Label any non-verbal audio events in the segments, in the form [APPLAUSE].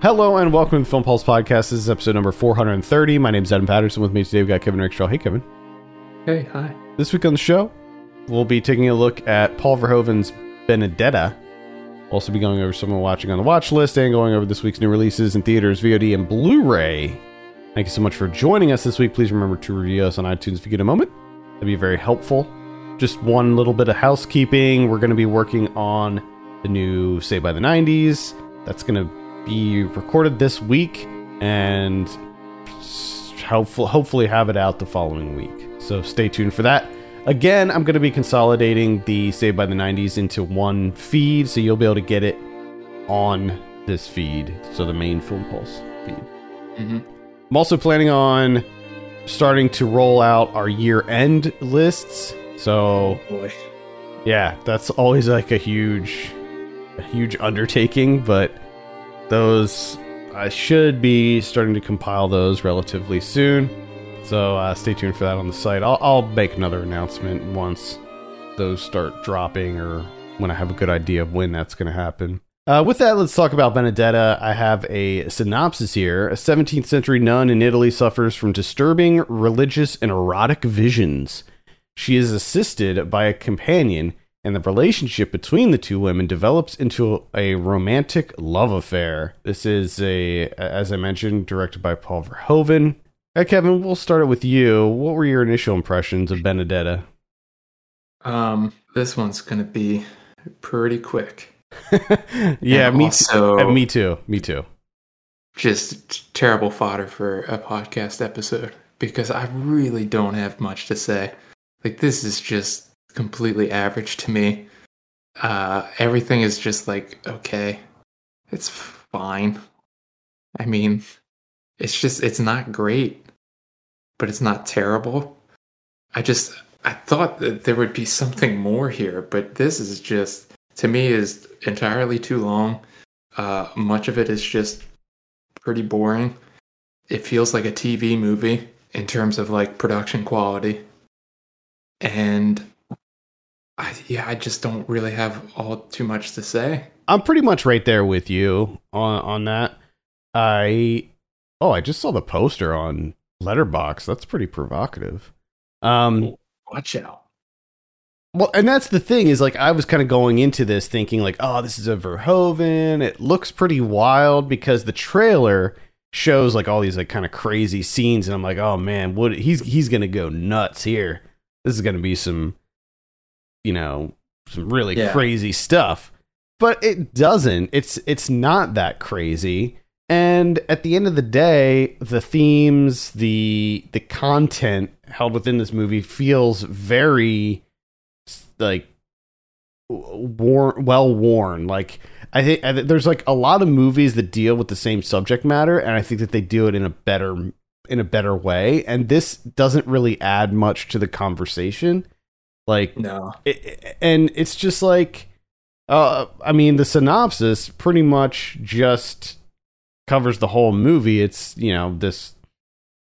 Hello and welcome to the Film Pulse Podcast. This is episode number 430. My name is Adam Patterson. With me today, we've got Kevin Rickstraw. Hey, Kevin. Hey, hi. This week on the show, we'll be taking a look at Paul Verhoeven's Benedetta. We'll also be going over some of watching on the watch list and going over this week's new releases in theaters, VOD, and Blu-ray. Thank you so much for joining us this week. Please remember to review us on iTunes if you get a moment. That'd be very helpful. Just one little bit of housekeeping. We're going to be working on the new Saved by the 90s. That's going to be recorded this week and hopefully, hopefully have it out the following week. So stay tuned for that. Again, I'm going to be consolidating the Saved by the 90s into one feed, so you'll be able to get it on this feed, so the main Film Pulse feed. Mm-hmm. I'm also planning on starting to roll out our year-end lists. So Boy. yeah, that's always like a huge, a huge undertaking, but those I should be starting to compile those relatively soon. So uh, stay tuned for that on the site. I'll, I'll make another announcement once those start dropping or when I have a good idea of when that's going to happen. Uh, with that, let's talk about Benedetta. I have a synopsis here. A 17th century nun in Italy suffers from disturbing religious and erotic visions. She is assisted by a companion, and the relationship between the two women develops into a romantic love affair. This is a, as I mentioned, directed by Paul Verhoeven. Hey, Kevin, we'll start it with you. What were your initial impressions of Benedetta? Um, this one's gonna be pretty quick. [LAUGHS] yeah, And me, also- too. Uh, me too. Me too. Just terrible fodder for a podcast episode because I really don't have much to say. Like this is just completely average to me. Uh, everything is just like okay, it's fine. I mean, it's just it's not great, but it's not terrible. I just I thought that there would be something more here, but this is just to me is entirely too long. Uh, much of it is just pretty boring. It feels like a TV movie in terms of like production quality, and I yeah I just don't really have all too much to say. I'm pretty much right there with you on on that. I oh, I just saw the poster on Letterboxd. That's pretty provocative. Um, Watch out. well, and that's the thing is like I was kind of going into this thinking like, oh, this is a Verhoeven. It looks pretty wild because the trailer shows like all these like kind of crazy scenes, and I'm like, oh man, what he's he's gonna go nuts here. This is gonna be some, you know, some really Yeah. crazy stuff. But it doesn't. It's it's not that crazy. And at the end of the day, the themes, the the content held within this movie feels very like worn, well worn. Like I think there's like a lot of movies that deal with the same subject matter, and I think that they do it in a better in a better way. And this doesn't really add much to the conversation. Like No. it, and it's just like uh i mean the synopsis pretty much just covers the whole movie it's you know this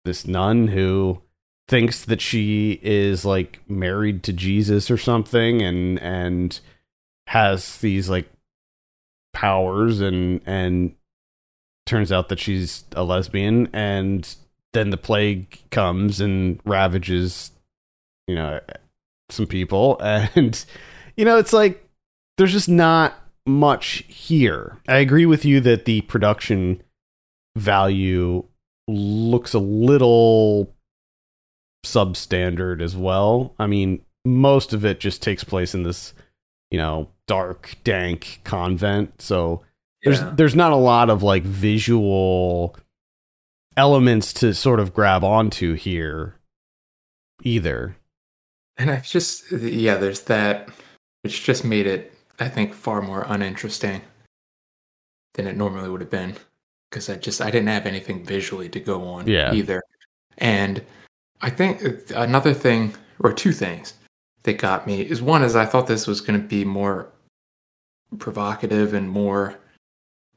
this nun who thinks that she is like married to jesus or something and and has these like powers and and turns out that she's a lesbian and then the plague comes and ravages you know some people [LAUGHS] and you know it's like there's just not much here. I agree with you that the production value looks a little substandard as well. I mean most of it just takes place in this you know dark dank convent. So there's Yeah. there's not a lot of like visual elements to sort of grab onto here either And I've just, yeah, there's that, which just made it, I think, far more uninteresting than it normally would have been. Because I just, I didn't have anything visually to go on Yeah. either. And I think uh, another thing, or two things that got me is one is I thought this was going to be more provocative and more,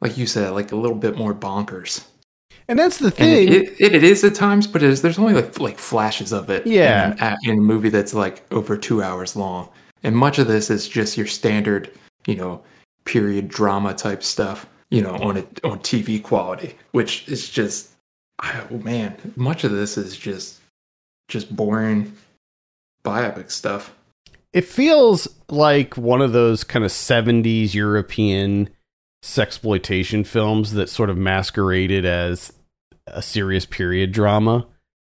like you said, like a little bit more bonkers. And that's the thing it, it, it is at times, but it is, there's only like, like flashes of it. Yeah. In, a- in a movie that's like over two hours long. And much of this is just your standard, you know, period drama type stuff. you know, on it on TV quality, which is just, oh man, much of this is just just boring biopic stuff. It feels like one of those kind of 70s European sexploitation films that sort of masqueraded as a serious period drama.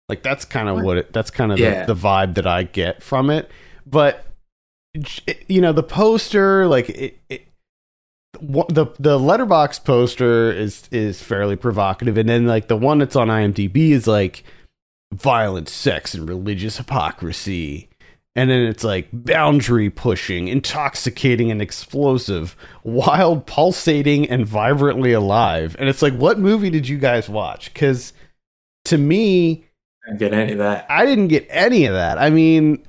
Like that's kind of what it that's kind of Yeah. the, the vibe that I get from it. But you know, the poster like it, it the the Letterboxd poster is is fairly provocative and then like the one that's on IMDb is like violent sex and religious hypocrisy. And then it's like boundary pushing, intoxicating and explosive, wild, pulsating, and vibrantly alive. And it's like, what movie did you guys watch? Because to me, I didn't get any of that. I didn't get any of that. I mean,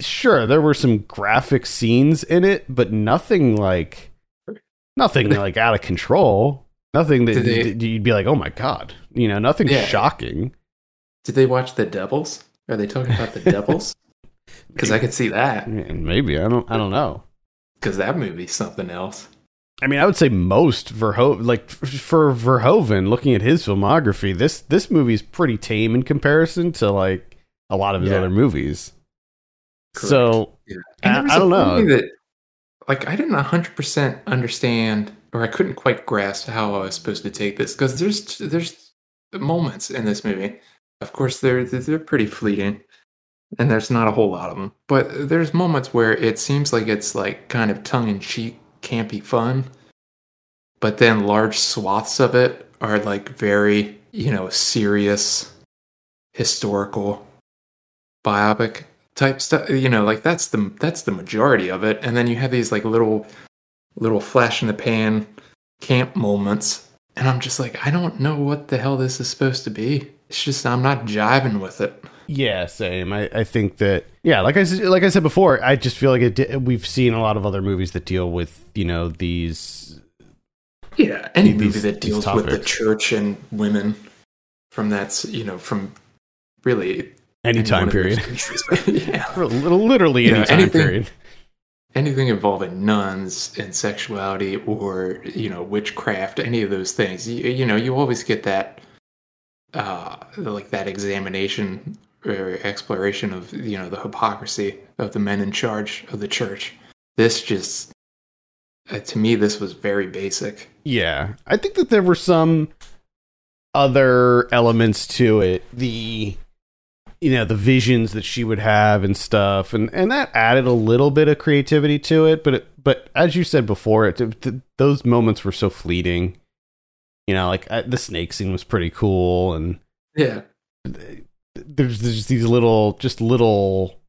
sure, there were some graphic scenes in it, but nothing like, nothing [LAUGHS] like out of control. Nothing that they- you'd- be like, oh my god, you know, nothing Yeah. shocking. Did they watch The Devils? Are they talking about The [LAUGHS] Devils? Because I could see that. Maybe I don't, I don't know. Because that movie's something else. I mean, I would say most Verhoeven, like for Verhoeven, looking at his filmography, this this movie's pretty tame in comparison to like a lot of his Yeah. other movies. Correct. So And I- I don't know. That, like, I didn't 100% understand, or I couldn't quite grasp how I was supposed to take this. Because there's there's moments in this movie. Of course, they're they're pretty fleeting, and there's not a whole lot of them. But there's moments where it seems like it's like kind of tongue in cheek, campy fun. But then large swaths of it are like very, you know, serious, historical biopic type stuff you know like that's the that's the majority of it and then you have these like little little flash in the pan camp moments and i'm just like i don't know what the hell this is supposed to be it's just i'm not jiving with it yeah, same. I, I think that yeah, like I like I said before, I just feel like it. We've seen a lot of other movies that deal with you know these. yeah any These- movie that deals with the church and women from that's you know from really Any any time one of those period, [LAUGHS] yeah [LAUGHS] literally any Yeah, time anything- period. anything involving nuns and sexuality or you know witchcraft any of those things you, you know you always get that uh like that examination or exploration of you know the hypocrisy of the men in charge of the church this just uh, to me this was very basic Yeah, I think that there were some other elements to it. The you know the visions that she would have and stuff, and and that added a little bit of creativity to it. But it, but as you said before, it, th those moments were so fleeting. You know, like uh, the snake scene was pretty cool, and yeah. there's, there's just these little just little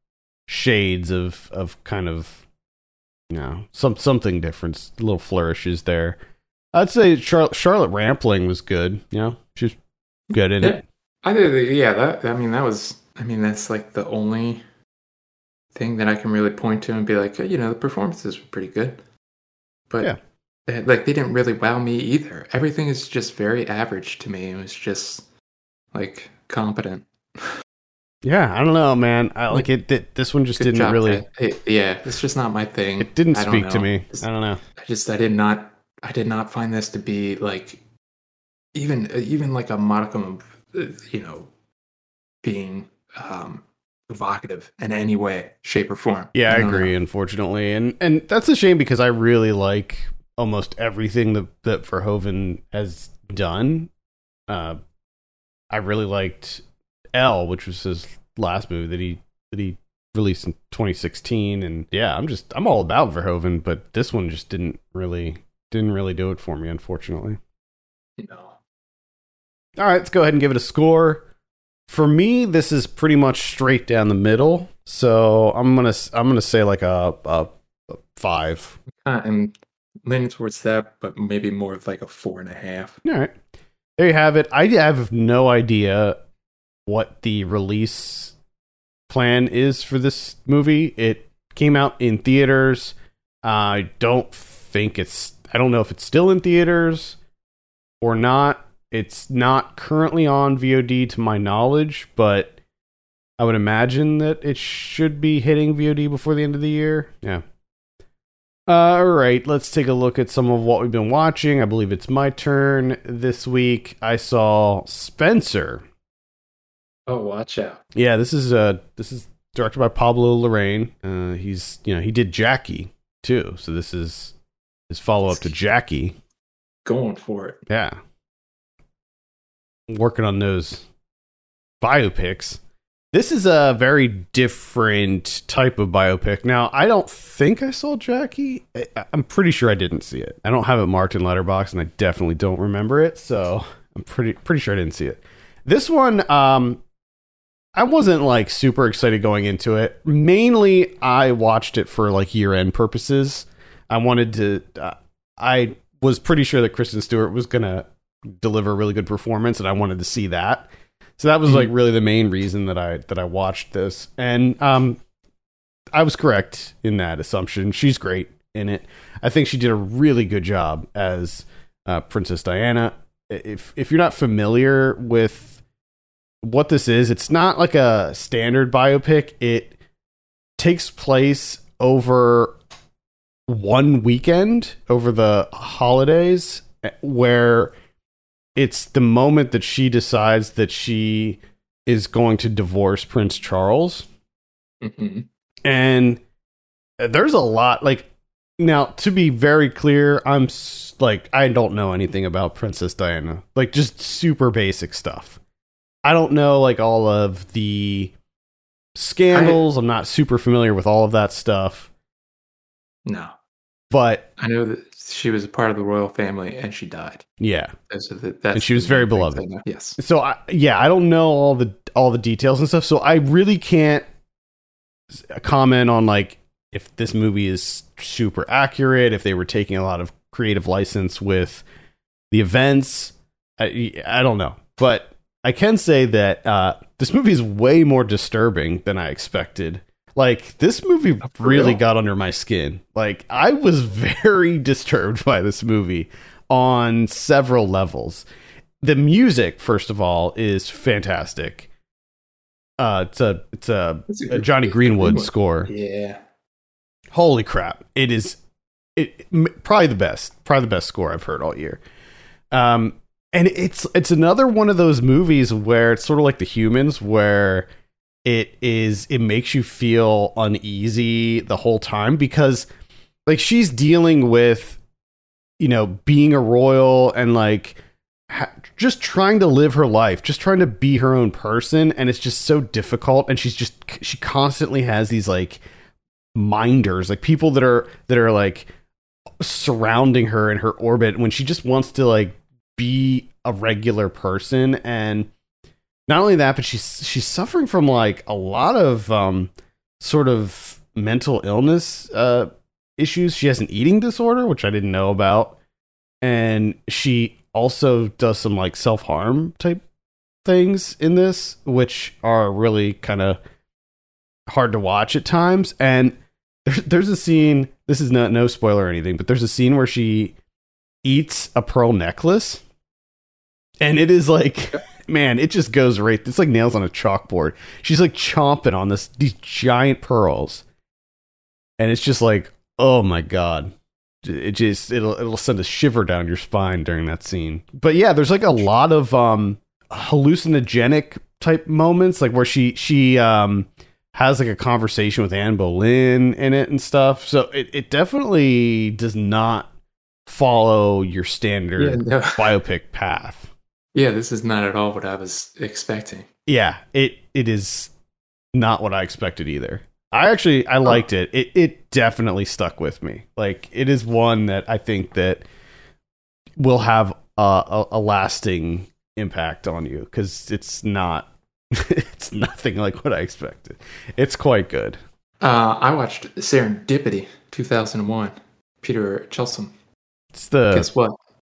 shades of of kind of you know some something different little flourishes there. I'd say Char- charlotte rampling was good you know? She's good in it. I did yeah that i mean that was i mean that's like the only thing that i can really point to and be like you know the performances were pretty good. But Yeah. Like they didn't really wow me either. Everything is just very average to me. It was just like competent. Yeah i don't know man. I like it th- this one just Good didn't job, really. Hey, yeah it's just not my thing. It didn't speak to me. I don't know. I just I did not I did not find this to be like even even like a modicum of you know being um evocative in any way shape or form. Yeah, I know. agree. Unfortunately, and and that's a shame because I really like almost everything that that Verhoeven has done. Uh, I really liked Elle, which was his last movie that he that he released in 2016, and yeah, I'm just I'm all about Verhoeven, but this one just didn't really didn't really do it for me, unfortunately. no All right, let's go ahead and give it a score. For me, this is pretty much straight down the middle. So I'm gonna I'm gonna say like a, a, a five. I'm leaning towards that but maybe more of like a four and a half All right, there you have it. I have no idea what the release plan is for this movie. It came out in theaters. I don't think it's. I don't know if it's still in theaters or not. It's not currently on VOD to my knowledge, but I would imagine that it should be hitting VOD before the end of the year. Yeah. All right, let's take a look at some of what we've been watching. I believe it's my turn this week. I saw Spencer. Oh, watch out! Yeah, this is uh this is directed by Pablo Larraín. Uh, he's you know he did Jackie too, so this is his follow up to Jackie. Going for it. Yeah, working on those biopics. This is a very different type of biopic. Now, I don't think I saw Jackie. I'm pretty sure I didn't see it. I don't have it marked in Letterboxd, and I definitely don't remember it. So I'm pretty pretty sure I didn't see it. This one, um, I wasn't like super excited going into it. Mainly, I watched it for like year end purposes. I wanted to. Uh, I was pretty sure that Kristen Stewart was gonna deliver a really good performance, and I wanted to see that. So that was like really the main reason that I that I watched this, and um, I was correct in that assumption. She's great in it. I think she did a really good job as uh, Princess Diana. If if you're not familiar with what this is, it's not like a standard biopic. It takes place over one weekend over the holidays where it's the moment that she decides that she is going to divorce Prince Charles. hmm And there's a lot like now to be very clear, I'm like I don't know anything about Princess Diana. Like just super basic stuff. I don't know like all of the scandals. I'm not super familiar with all of that stuff. No, But I know that she was a part of the royal family and she died. yeah. The, that's And she was very beloved. Yes. so I, yeah i don't know all the all the details and stuff so i really can't comment on like if this movie is super accurate if they were taking a lot of creative license with the events i, I don't know but i can say that uh, this movie is way more disturbing than i expected like this movie Oh, really real? got under my skin. Like i was [LAUGHS] very disturbed by this movie on several levels. The music first of all is fantastic. Uh it's a it's a, It's a Jonny Greenwood score. Yeah. holy crap. It is it probably the best probably the best score i've heard all year. Um and it's it's another one of those movies where it's sort of like the humans where it is it makes you feel uneasy the whole time because like she's dealing with you know being a royal and like ha- just trying to live her life just trying to be her own person and it's just so difficult and she's just she constantly has these like minders like people that are that are like surrounding her in her orbit when she just wants to like be a regular person and not only that but she's she's suffering from like a lot of um sort of mental illness uh issues. She has an eating disorder which i didn't know about. And she also does some like self-harm type things in this which are really kind of hard to watch at times. And there's, there's a scene this is not no spoiler or anything but there's a scene where she eats a pearl necklace. And it is like man it just goes right it's like nails on a chalkboard. She's like chomping on this these giant pearls. And it's just like oh my god. It just it'll it'll send a shiver down your spine during that scene. But yeah there's like a lot of um hallucinogenic type moments like where she she um has like a conversation with Anne Boleyn in it and stuff. So it, it definitely does not follow your standard Yeah, no. biopic path yeah, this is not at all what I was expecting. yeah it it is not what i expected either i actually i liked it it it definitely stuck with me like it is one that i think that will have a, a, a lasting impact on you because it's not [LAUGHS] it's nothing like what i expected it's quite good Uh, I watched Serendipity 2001. Peter Chelsom. it's the Guess what?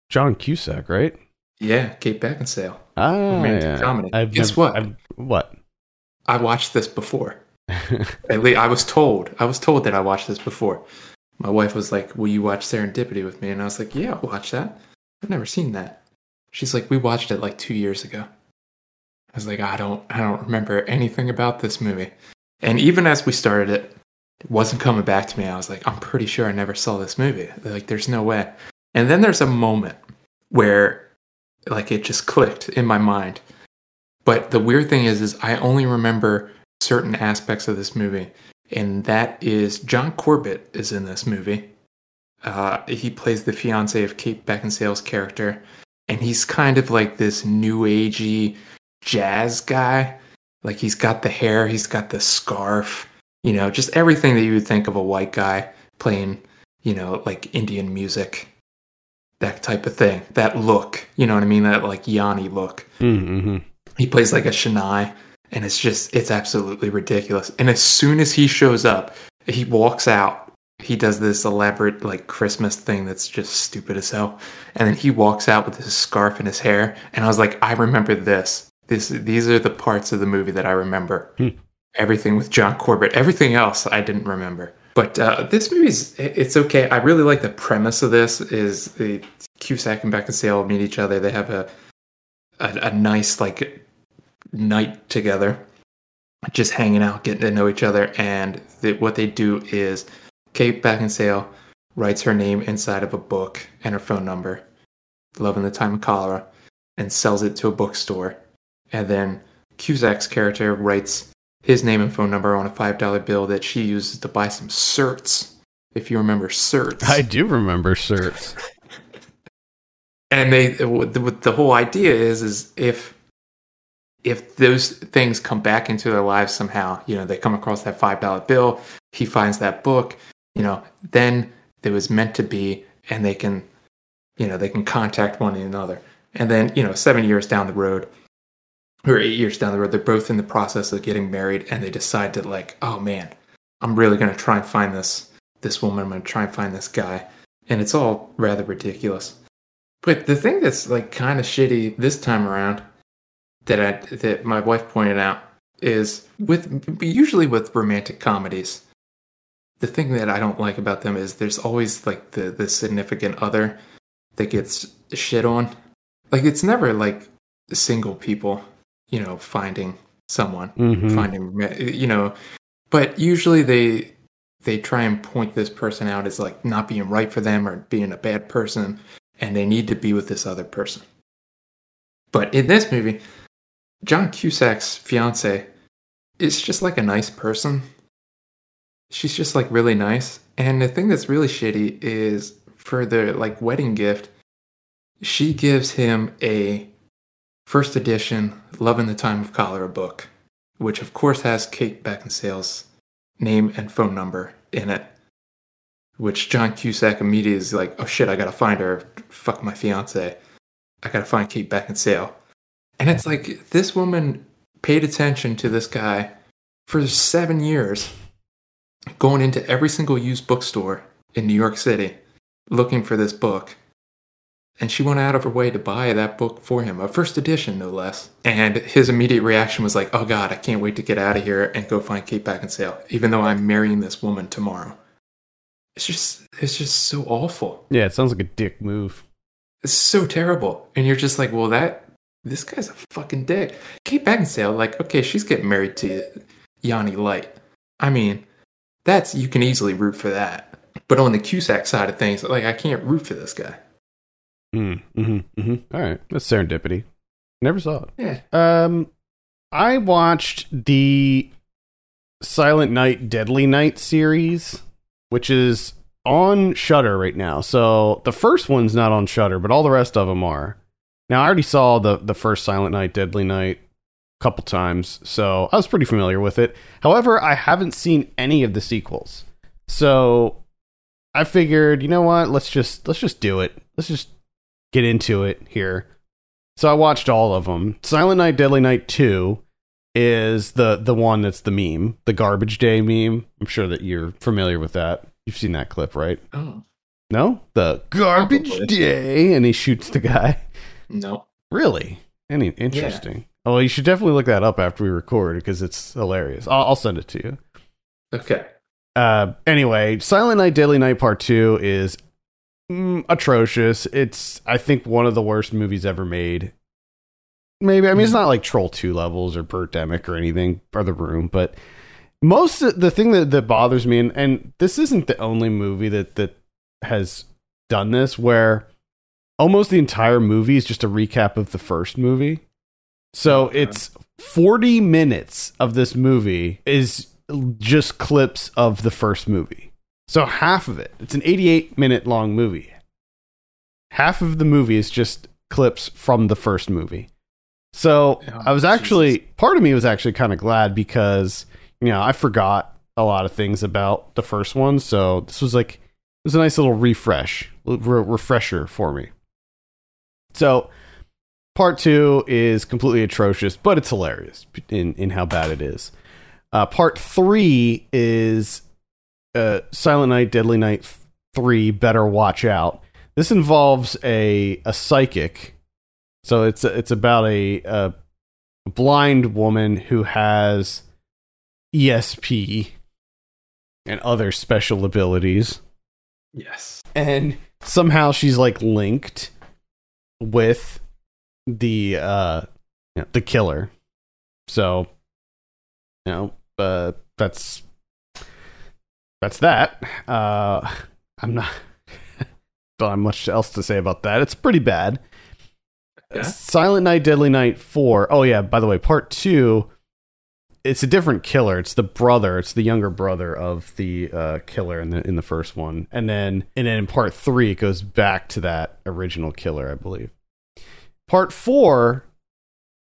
john cusack right Yeah, Kate Beckinsale. ah Romantic yeah. comedy. I've Guess never- what? I've- what I watched this before. [LAUGHS] At least I was told. I was told that I watched this before. My wife was like, "Will you watch Serendipity with me?" And I was like, "Yeah, I'll watch that." I've never seen that. She's like, "We watched it like two years ago." I was like, "I don't, I don't remember anything about this movie." And even as we started it, it wasn't coming back to me. I was like, I'm pretty sure I never saw this movie. Like, there's no way. And then there's a moment where, like, it just clicked in my mind. But the weird thing is, is I only remember certain aspects of this movie, and that is John Corbett is in this movie. Uh, he plays the fiance of Kate Beckinsale's character, and he's kind of like this new agey jazz guy. Like he's got the hair, he's got the scarf, you know, just everything that you would think of a white guy playing, you know, like Indian music, that type of thing, that look, you know what I mean? That like Yanni look. Mm-hmm. He plays like a Shania, and it's just, it's absolutely ridiculous. And as soon as he shows up, he walks out. He does this elaborate like Christmas thing that's just stupid as hell. And then he walks out with his scarf and his hair. And I was like, I remember this. This these are the parts of the movie that I remember. Hmm. Everything with John Corbett. Everything else I didn't remember. But uh, this movie's it- it's okay. I really like the premise of this. Is the Cusack and Beckinsale meet each other. They have a a, a nice like night together, just hanging out, getting to know each other. And the, what they do is Kate Beckinsale writes her name inside of a book and her phone number, Love in the Time of Cholera, and sells it to a bookstore. And then Cusack's character writes his name and phone number on a $5 bill that she uses to buy some certs. If you remember certs. I do remember certs. [LAUGHS] and they the, the whole idea is is if if those things come back into their lives somehow you know they come across that five dollar bill he finds that book you know then it was meant to be and they can you know they can contact one another and then you know seven years down the road or eight years down the road they're both in the process of getting married and they decide to like oh man i'm really to try and find this this woman i'm to try and find this guy. And it's all rather ridiculous. But the thing that's like kind of shitty this time around that I that my wife pointed out is with usually with romantic comedies, the thing that I don't like about them is there's always like the the significant other that gets shit on. Like it's never like single people, you know, finding someone, Mhm. finding you know, but usually they they try and point this person out as like not being right for them or being a bad person and they need to be with this other person. But in this movie, John Cusack's fiance is just like a nice person. She's just like really nice. And the thing that's really shitty is for the like wedding gift, she gives him a first edition Love in the Time of Cholera book, which of course has Kate Beckinsale's name and phone number in it. Which John Cusack immediately is like, oh shit, I gotta find her. Fuck my fiance. I gotta find Kate Beckinsale. And it's like this woman paid attention to this guy for seven years, going into every single used bookstore in New York City looking for this book. And she went out of her way to buy that book for him, a first edition, no less. And his immediate reaction was like, oh God, I can't wait to get out of here and go find Kate Beckinsale, even though I'm marrying this woman tomorrow. It's just, it's just so awful. Yeah, it sounds like a dick move. It's so terrible. And you're just like, well, that this guy's a fucking dick. Kate Beckinsale, like, okay, she's getting married to Yanni Light. I mean, that's you can easily root for that. But on the Cusack side of things, like, I can't root for this guy. Mm, mm-hmm, mm-hmm. All right, that's serendipity. Never saw it. Yeah. Um, I watched the Silent Night, Deadly Night series, which is on Shudder right now. So the first one's not on Shudder, but all the rest of them are. Now I already saw the the first Silent Night, Deadly Night a couple times, so I was pretty familiar with it. However, I haven't seen any of the sequels. So I figured, you know what? Let's just let's just do it. Let's just get into it here. So I watched all of them. Silent Night, Deadly Night 2 is the the one that's the meme, the garbage day meme. I'm sure that you're familiar with that. You've seen that clip, right? Oh No? The garbage Probably. day and he shoots the guy. no. Really? Any interesting. Oh, you should definitely look that up after we record because it's hilarious. I'll, I'll send it to you. Okay. Uh, anyway, Silent Night, Deadly Night Part Two is mm, atrocious. It's I think one of the worst movies ever made. Maybe I mean it's not like Troll Two levels or Birdemic or anything or The Room, but most of the thing that, that bothers me, and, and this isn't the only movie that that has done this, where almost the entire movie is just a recap of the first movie. So it's 40 minutes of this movie is just clips of the first movie. So half of it, it's an 88 minute long movie. Half of the movie is just clips from the first movie. So Oh, I was actually, part of me was actually kind of glad because, you know, I forgot a lot of things about the first one. So this was like, it was a nice little refresh, re- refresher for me. So part two is completely atrocious, but it's hilarious in, in how bad it is. Uh, part three is uh, Silent Night, Deadly Night 3, Better Watch Out. This involves a, a psychic. So it's, it's about a, a blind woman who has ESP and other special abilities Yes. and somehow she's like linked with the uh you know, the killer so you know uh that's that's that uh i'm not [LAUGHS] don't have much else to say about that it's pretty bad Yeah. silent night deadly night 4 oh yeah by the way part 2 it's a different killer. It's the brother. It's the younger brother of the uh, killer in the in the first one, and then and then in part three it goes back to that original killer, I believe. Part four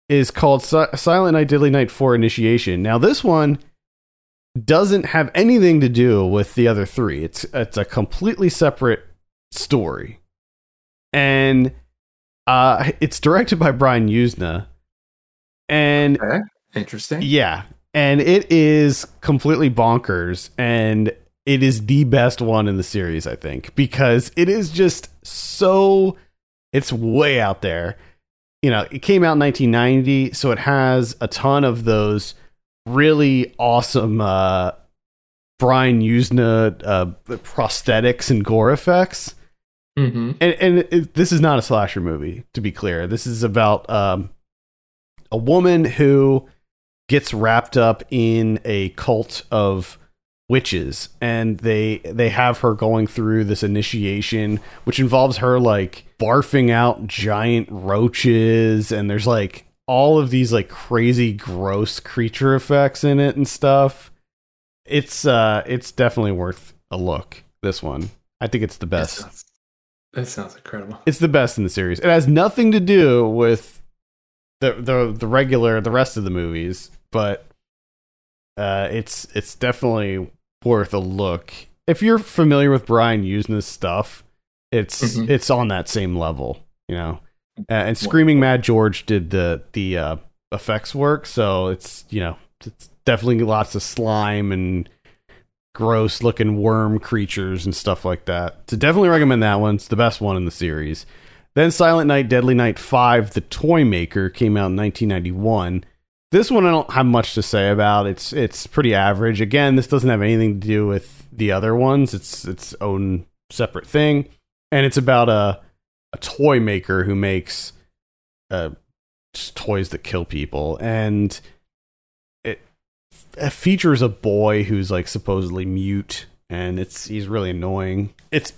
is called Si- Silent Night, Deadly Night Four Initiation. Now this one doesn't have anything to do with the other three. It's it's a completely separate story, and uh, it's directed by Brian Yuzna, and Okay. Interesting. yeah, and it is completely bonkers, and it is the best one in the series, I think, because it is just so. It's way out there. You know, it came out in 1990, so it has a ton of those really awesome uh, Brian Yuzna uh, prosthetics and gore effects Mm-hmm. and and it, this is not a slasher movie to be clear this is about um a woman who gets wrapped up in a cult of witches and they they have her going through this initiation which involves her like barfing out giant roaches and there's like all of these like crazy gross creature effects in it and stuff it's uh it's definitely worth a look this one i think it's the That best sounds, that sounds incredible. it's the best in the series. It has nothing to do with the the the regular the rest of the movies, but uh, it's it's definitely worth a look. If you're familiar with Brian Yuzna's stuff, it's Mhm. it's on that same level, you know. Uh, and Screaming Mad George did the the uh, effects work, so it's you know it's definitely lots of slime and gross looking worm creatures and stuff like that. So definitely recommend that one. It's the best one in the series. Then Silent Night, Deadly Night 5, The Toy Maker came out in 1991. This one I don't have much to say about. It's it's pretty average. Again, this doesn't have anything to do with the other ones. It's its own separate thing. And it's about a a toy maker who makes uh just toys that kill people and it, it features a boy who's like supposedly mute and it's he's really annoying. It's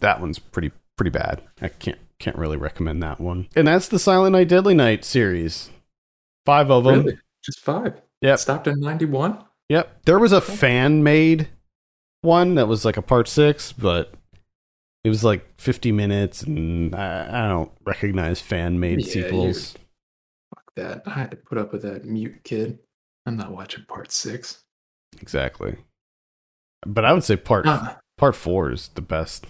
that one's pretty pretty bad. I can't can't really recommend that one. And that's the Silent Night Deadly Night series. Five of them. Really? Just five. Yeah. Stopped in 91? Yep. There was a fan made one that was like a part six, but it was like 50 minutes, and I, I don't recognize fan made Yeah, sequels. Fuck that. I had to put up with that mute kid. I'm not watching part six. Exactly. But I would say part Uh, part four is the best,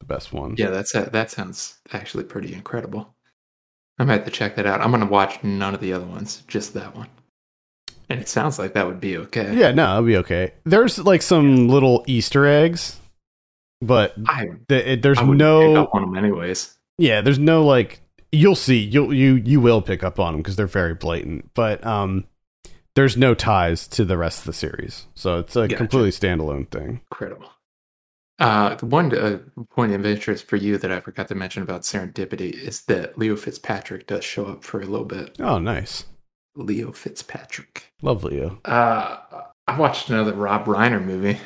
the best one. yeah, that's that sounds actually pretty incredible. I might have to check that out. I'm gonna watch none of the other ones, just that one. And it sounds like that would be okay. Yeah, no, it'll be okay. There's like some little Easter eggs, but I, th- it, there's I would pick no up on them anyways. yeah there's no like you'll see you'll you you will pick up on them because they're very blatant but um there's no ties to the rest of the series so it's a Gotcha. completely standalone thing Incredible. Uh, the one uh, point of interest for you that I forgot to mention about Serendipity is that Leo Fitzpatrick does show up for a little bit. oh nice Leo Fitzpatrick. love leo Uh, I watched another Rob Reiner movie.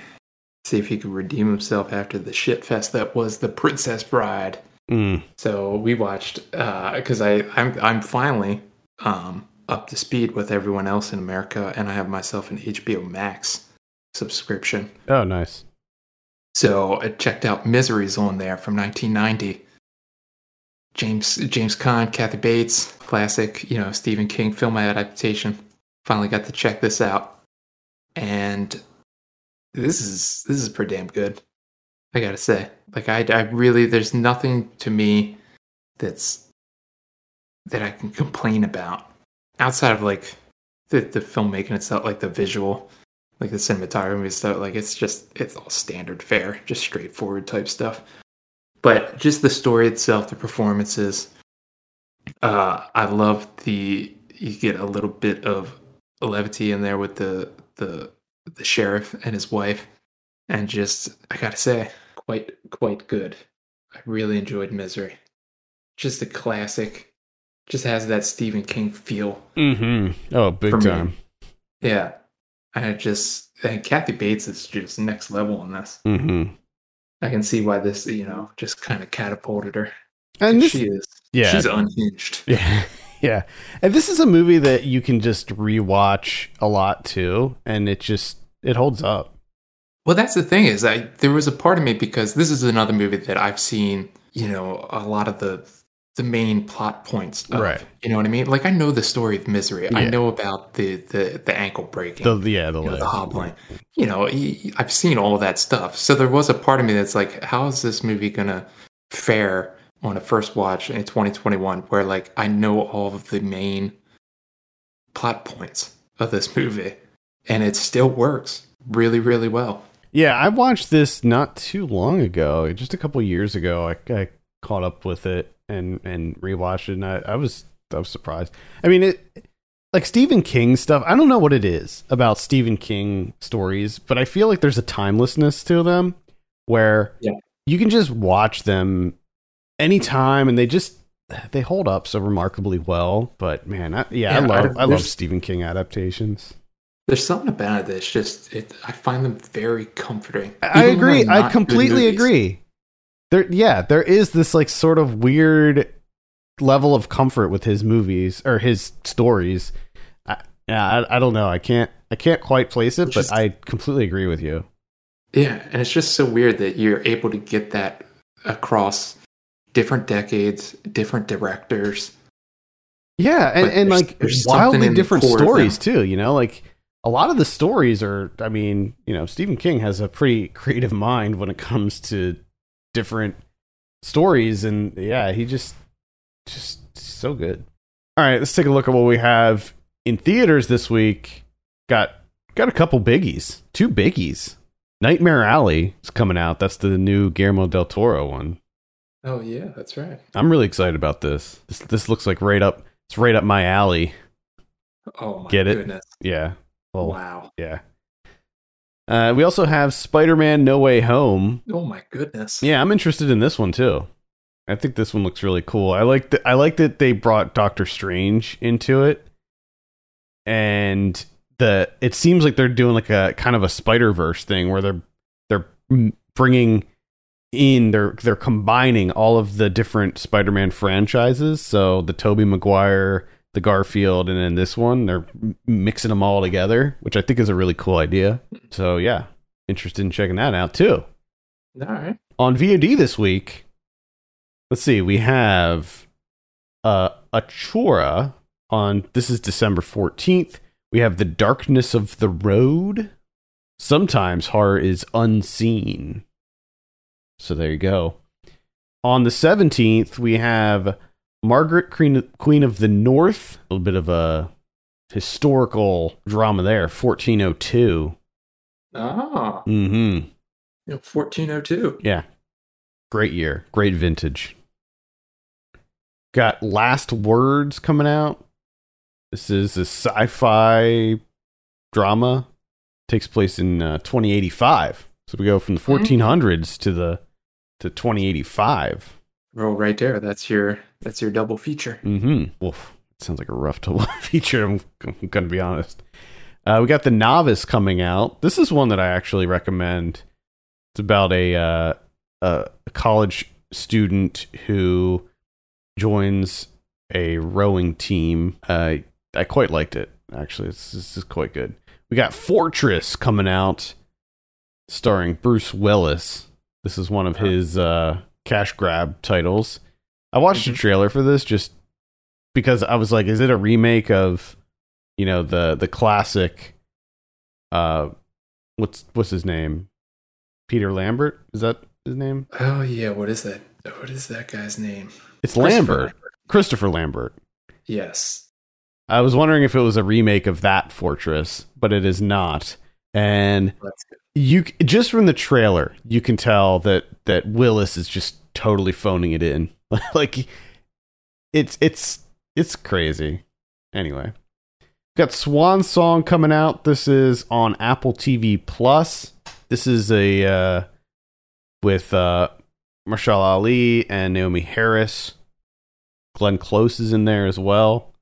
See if he could redeem himself after the shit fest that was The Princess Bride. Mm. So we watched because I I'm I'm finally um, up to speed with everyone else in America, and I have myself an HBO Max subscription. Oh, nice. So I checked out Misery's on there from 1990. James James Caan, Kathy Bates, classic, you know, Stephen King film adaptation. Finally got to check this out, and this is this is pretty damn good. I gotta say, like I I really there's nothing to me that's that I can complain about outside of like the the filmmaking itself, like the visual like the cinematography stuff like it's just it's all standard fare just straightforward type stuff but just the story itself the performances uh i love the you get a little bit of levity in there with the the the sheriff and his wife and just i gotta say quite quite good i really enjoyed misery just a classic just has that stephen king feel Mm-hmm. Oh, big For me. time. yeah and it just and Kathy Bates is just next level in this. Mm-hmm. I can see why this, you know, just kind of catapulted her. And this, she is, yeah. she's unhinged. [LAUGHS] yeah, yeah. And this is a movie that you can just rewatch a lot too, and it just it holds up. Well, that's the thing is, I there was a part of me because this is another movie that I've seen, you know, a lot of the the main plot points. Of, Right. You know what I mean? Like I know the story of Misery. I know about the the the ankle breaking. The yeah, the, know, the hobbling. You know, I've seen all that stuff. So there was a part of me that's like, how is this movie gonna fare on a first watch in 2021? Where like I know all of the main plot points of this movie, and it still works really, really well. Yeah, I watched this not too long ago, just a couple years ago. I, I caught up with it and and rewatched it, and I, I was I was surprised. I mean, it like Stephen King stuff. I don't know what it is about Stephen King stories, but I feel like there's a timelessness to them where Yeah. you can just watch them anytime, and they just they hold up so remarkably well. But man, I, yeah, I Yeah, I love don't- I, love Stephen King adaptations. There's something about it that's just it. I find them very comforting. I agree. I completely agree. There, yeah, there is this like sort of weird level of comfort with his movies or his stories. I, yeah, I, I don't know. I can't. I can't quite place it, It's but I completely agree with you. Yeah, and it's just so weird that you're able to get that across different decades, different directors. Yeah, and, and like wildly different stories too. You know, like a lot of the stories are. I mean, you know, Stephen King has a pretty [LAUGHS] creative mind when it comes to different stories, and yeah, he just just so good. All right, let's take a look at what we have in theaters this week. Got got a couple biggies, two biggies. Nightmare Alley is coming out. That's the new Guillermo del Toro one. Oh yeah, that's right. I'm really excited about this. This this looks like right up. It's right up my alley. Oh my Get it? goodness! Yeah. Well, Wow. yeah. Uh, we also have Spider-Man: No Way Home. Oh my goodness. Yeah, I'm interested in this one too. I think this one looks really cool. I like that. I like that they brought Doctor Strange into it, and the it seems like they're doing like a kind of a Spider Verse thing where they're they're bringing in they're they're combining all of the different Spider-Man franchises. So the Tobey Maguire, the Garfield, and then this one they're mixing them all together, which I think is a really cool idea. So yeah, interested in checking that out too All right. on VOD this week. Let's see, we have uh Achora on this is December 14th. We have The Darkness of the Road. Sometimes horror is unseen. So there you go. On the 17th, we have Margaret Queen, Queen of the North, a little bit of a historical drama there, 1402. Ah, Mm-hmm. you know, 1402. Yeah. Great year. Great vintage. Got Last Words coming out. This is a sci fi drama. Takes place in uh, 2085. So we go from the 1400s to the to 2085. Roll right there. That's your that's your double feature. Mm-hmm. Wolf. Sounds like a rough [LAUGHS] double feature. I'm, I'm going to be honest. Uh, we got the novice coming out. This is one that I actually recommend. It's about a uh, a college student who joins a rowing team. Uh, I quite liked it actually. This, this is quite good. We got Fortress coming out, starring Bruce Willis. This is one of his uh, cash grab titles. I watched Mhm. a trailer for this just because I was like, is it a remake of, you know, the the classic? Uh, what's what's his name? Peter Lambert is that his name? Oh yeah, what is that? What is that guy's name? It's Christopher Lambert, Christopher Lambert. Yes. I was wondering if it was a remake of that Fortress, but it is not. And you just from the trailer, you can tell that that Willis is just totally phoning it in. [LAUGHS] like it's it's it's crazy. Anyway, got Swan Song coming out. This is on Apple TV Plus. This is a uh, with uh, Mahershala Ali and Naomie Harris. Glenn Close is in there as well.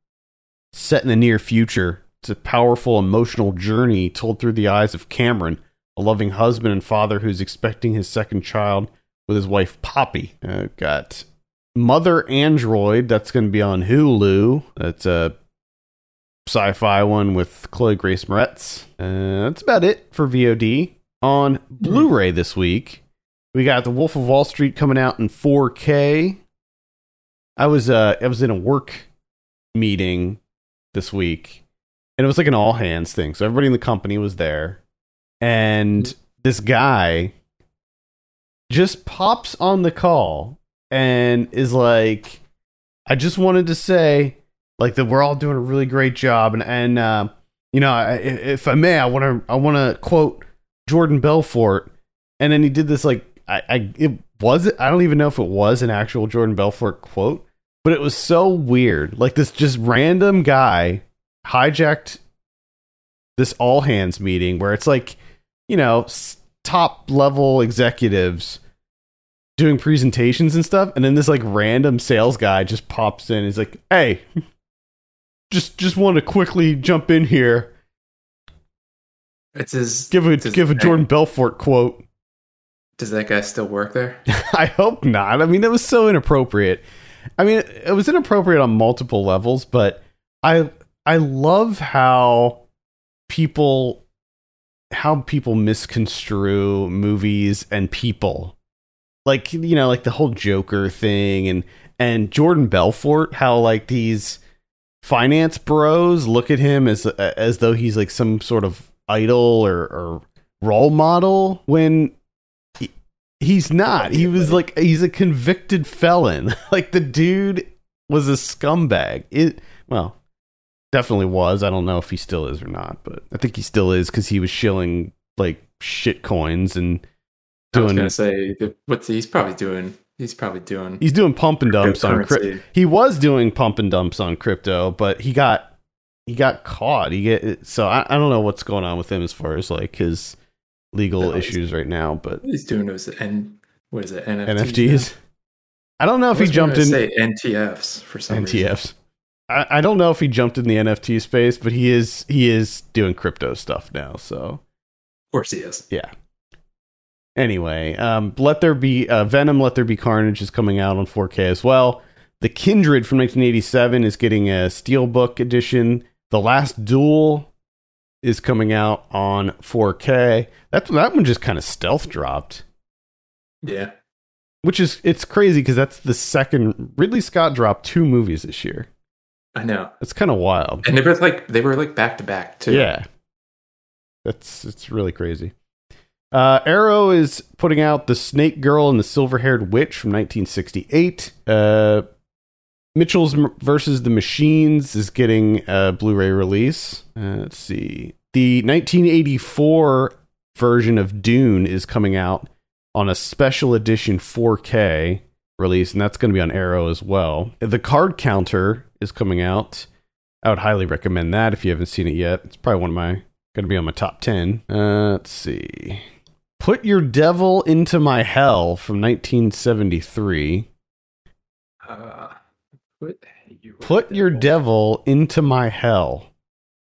Set in the near future, it's a powerful emotional journey told through the eyes of Cameron, a loving husband and father who's expecting his second child with his wife Poppy. Uh, got Mother Android, that's going to be on Hulu. That's a sci-fi one with Chloe Grace Moretz. Uh, that's about it for VOD. On Blu-ray this week, we got The Wolf of Wall Street coming out in 4K. I was uh I was in a work meeting this week and it was like an all hands thing. So everybody in the company was there and this guy just pops on the call and is like I just wanted to say like that we're all doing a really great job. And and uh, you know I, if I may I want to I want to quote Jordan Belfort. And then he did this like I, I it was I don't even know if it was an actual Jordan Belfort quote but it was so weird. Like this just random guy hijacked this all hands meeting where it's like you know top level executives doing presentations and stuff and then this like random sales guy just pops in he's like hey [LAUGHS] just just want to quickly jump in here It's his. give a does- give a jordan belfort quote Does that guy still work there? [LAUGHS] I hope not. I mean, it was so inappropriate. I mean, it was inappropriate on multiple levels, but I I love how people how people misconstrue movies and people. Like, you know, like the whole Joker thing and and Jordan Belfort, how like these finance bros look at him as uh, as though he's like some sort of idol or, or role model when he- he's not. He was like he's a convicted felon. [LAUGHS] like the dude was a scumbag. It well, definitely was. I don't know if he still is or not, but I think he still is because he was shilling like shit coins and I was doing. gonna say what's he's probably doing. He's probably doing. He's doing pump and dumps on crypto. He was doing pump and dumps on crypto, but he got he got caught. He get so I, I don't know what's going on with him as far as like his legal No, issues right now, but He's doing those and what is it? NFTs. NFTs. I don't know if he jumped in Say NTFs for some reason. NTFs. I, I don't know if he jumped in the NFT space, but he is he is doing crypto stuff now. So Of course he is. yeah. Anyway, um, let there be uh, Venom. Let there be Carnage is coming out on 4K as well. The Kindred from 1987 is getting a Steelbook edition. The Last Duel is coming out on 4K. That that one just kind of stealth dropped, Yeah. which is it's crazy because that's the second Ridley Scott dropped two movies this year. I know. It's kind of wild. And they were like they were like back to back too. Yeah. That's it's really crazy. Uh, Arrow is putting out the Snake Girl and the Silver Haired Witch from 1968. Uh, Mitchell's versus the Machines is getting a Blu-ray release. Uh, let's see. The 1984 version of Dune is coming out on a special edition 4K release, and that's going to be on Arrow as well. The Card Counter is coming out. I would highly recommend that if you haven't seen it yet. It's probably one of my going to be on my top 10. Uh, let's see. Put Your Devil Into My Hell from 1973. Uh, put your Put Your Devil Into My Hell.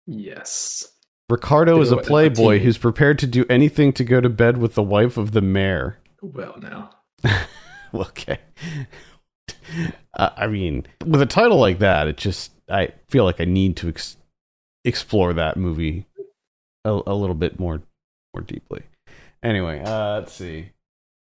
Yes. Ricardo is a go with a playboy who's prepared to do anything to go to bed with the wife of the mayor. [LAUGHS] Well, now. okay. uh, I mean, with a title like that, it just I feel like I need to ex- explore that movie a, a little bit more more deeply. Anyway, uh, let's see.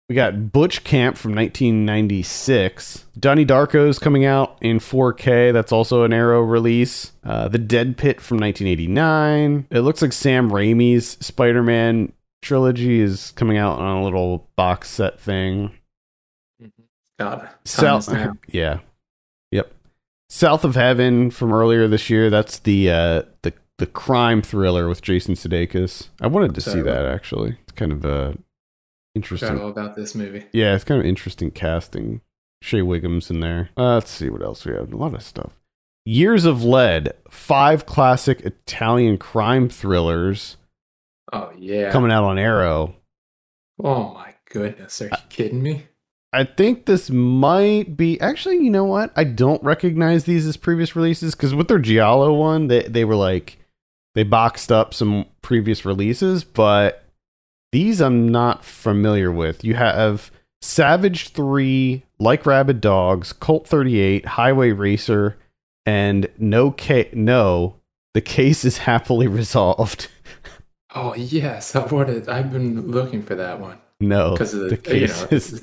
We got Butch Camp from 1996. Donnie Darko's coming out in 4K. That's also an Arrow release. Uh, the Dead Pit from 1989. It looks like Sam Raimi's Spider-Man trilogy is coming out on a little box set thing. God. South, South. [LAUGHS] Yeah, yep. South of Heaven from earlier this year. That's the uh, the the crime thriller with Jason Sudeikis. I wanted to see that actually. It's kind of uh, interesting. all about this movie. Yeah, it's kind of interesting casting. Shea Whigham's in there. Uh, let's see what else we have. A lot of stuff. Years of Lead, five classic Italian crime thrillers Oh yeah. coming out on Arrow. Oh my goodness. Are you kidding me? I think this might be actually. You know what? I don't recognize these as previous releases because with their Giallo one, they they were like they boxed up some previous releases, but these I'm not familiar with. You have Savage Three, Like Rabid Dogs, Colt Thirty Eight, Highway Racer, and No Ca- No. The case is [LAUGHS] happily resolved. Oh yes. I wanted I've been looking for that one. no, Because of the, the case you know, is.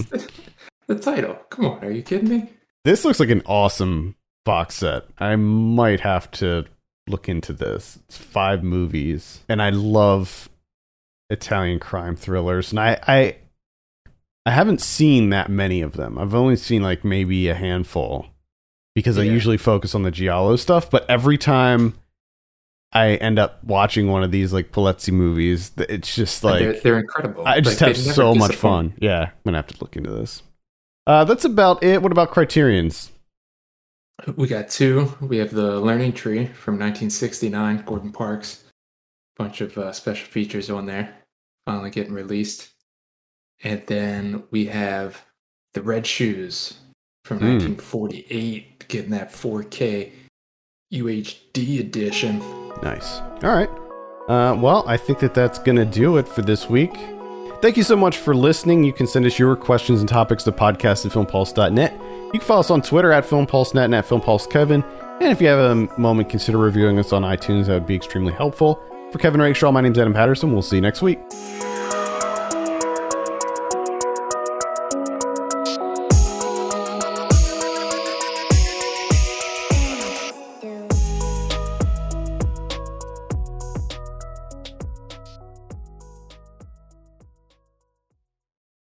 it's- [LAUGHS] the title. Come on, are you kidding me? This looks like an awesome box set. I might have to look into this. It's five movies, and I love Italian crime thrillers, and I I, I haven't seen that many of them. I've only seen like maybe a handful because I usually focus on the giallo stuff. But every time I end up watching one of these like Polizzi movies, it's just like they're, they're incredible. I just Like, have so much fun. Yeah, I'm gonna have to look into this. Uh, that's about it. What about Criterion's? We got two. We have the Learning Tree from 1969, Gordon Parks. Bunch of uh, special features on there, finally getting released. And then we have the Red Shoes from Hmm. 1948, getting that 4K UHD edition. Nice. All right. Uh, well, I think that that's going to do it for this week. Thank you so much for listening. You can send us your questions and topics to podcast at filmpulse.net. You can follow us on Twitter at filmpulse.net and at filmpulsekevin. And if you have a moment, consider reviewing us on iTunes. That would be extremely helpful. For Kevin Rakestraw, my name's Adam Patterson. We'll see you next week.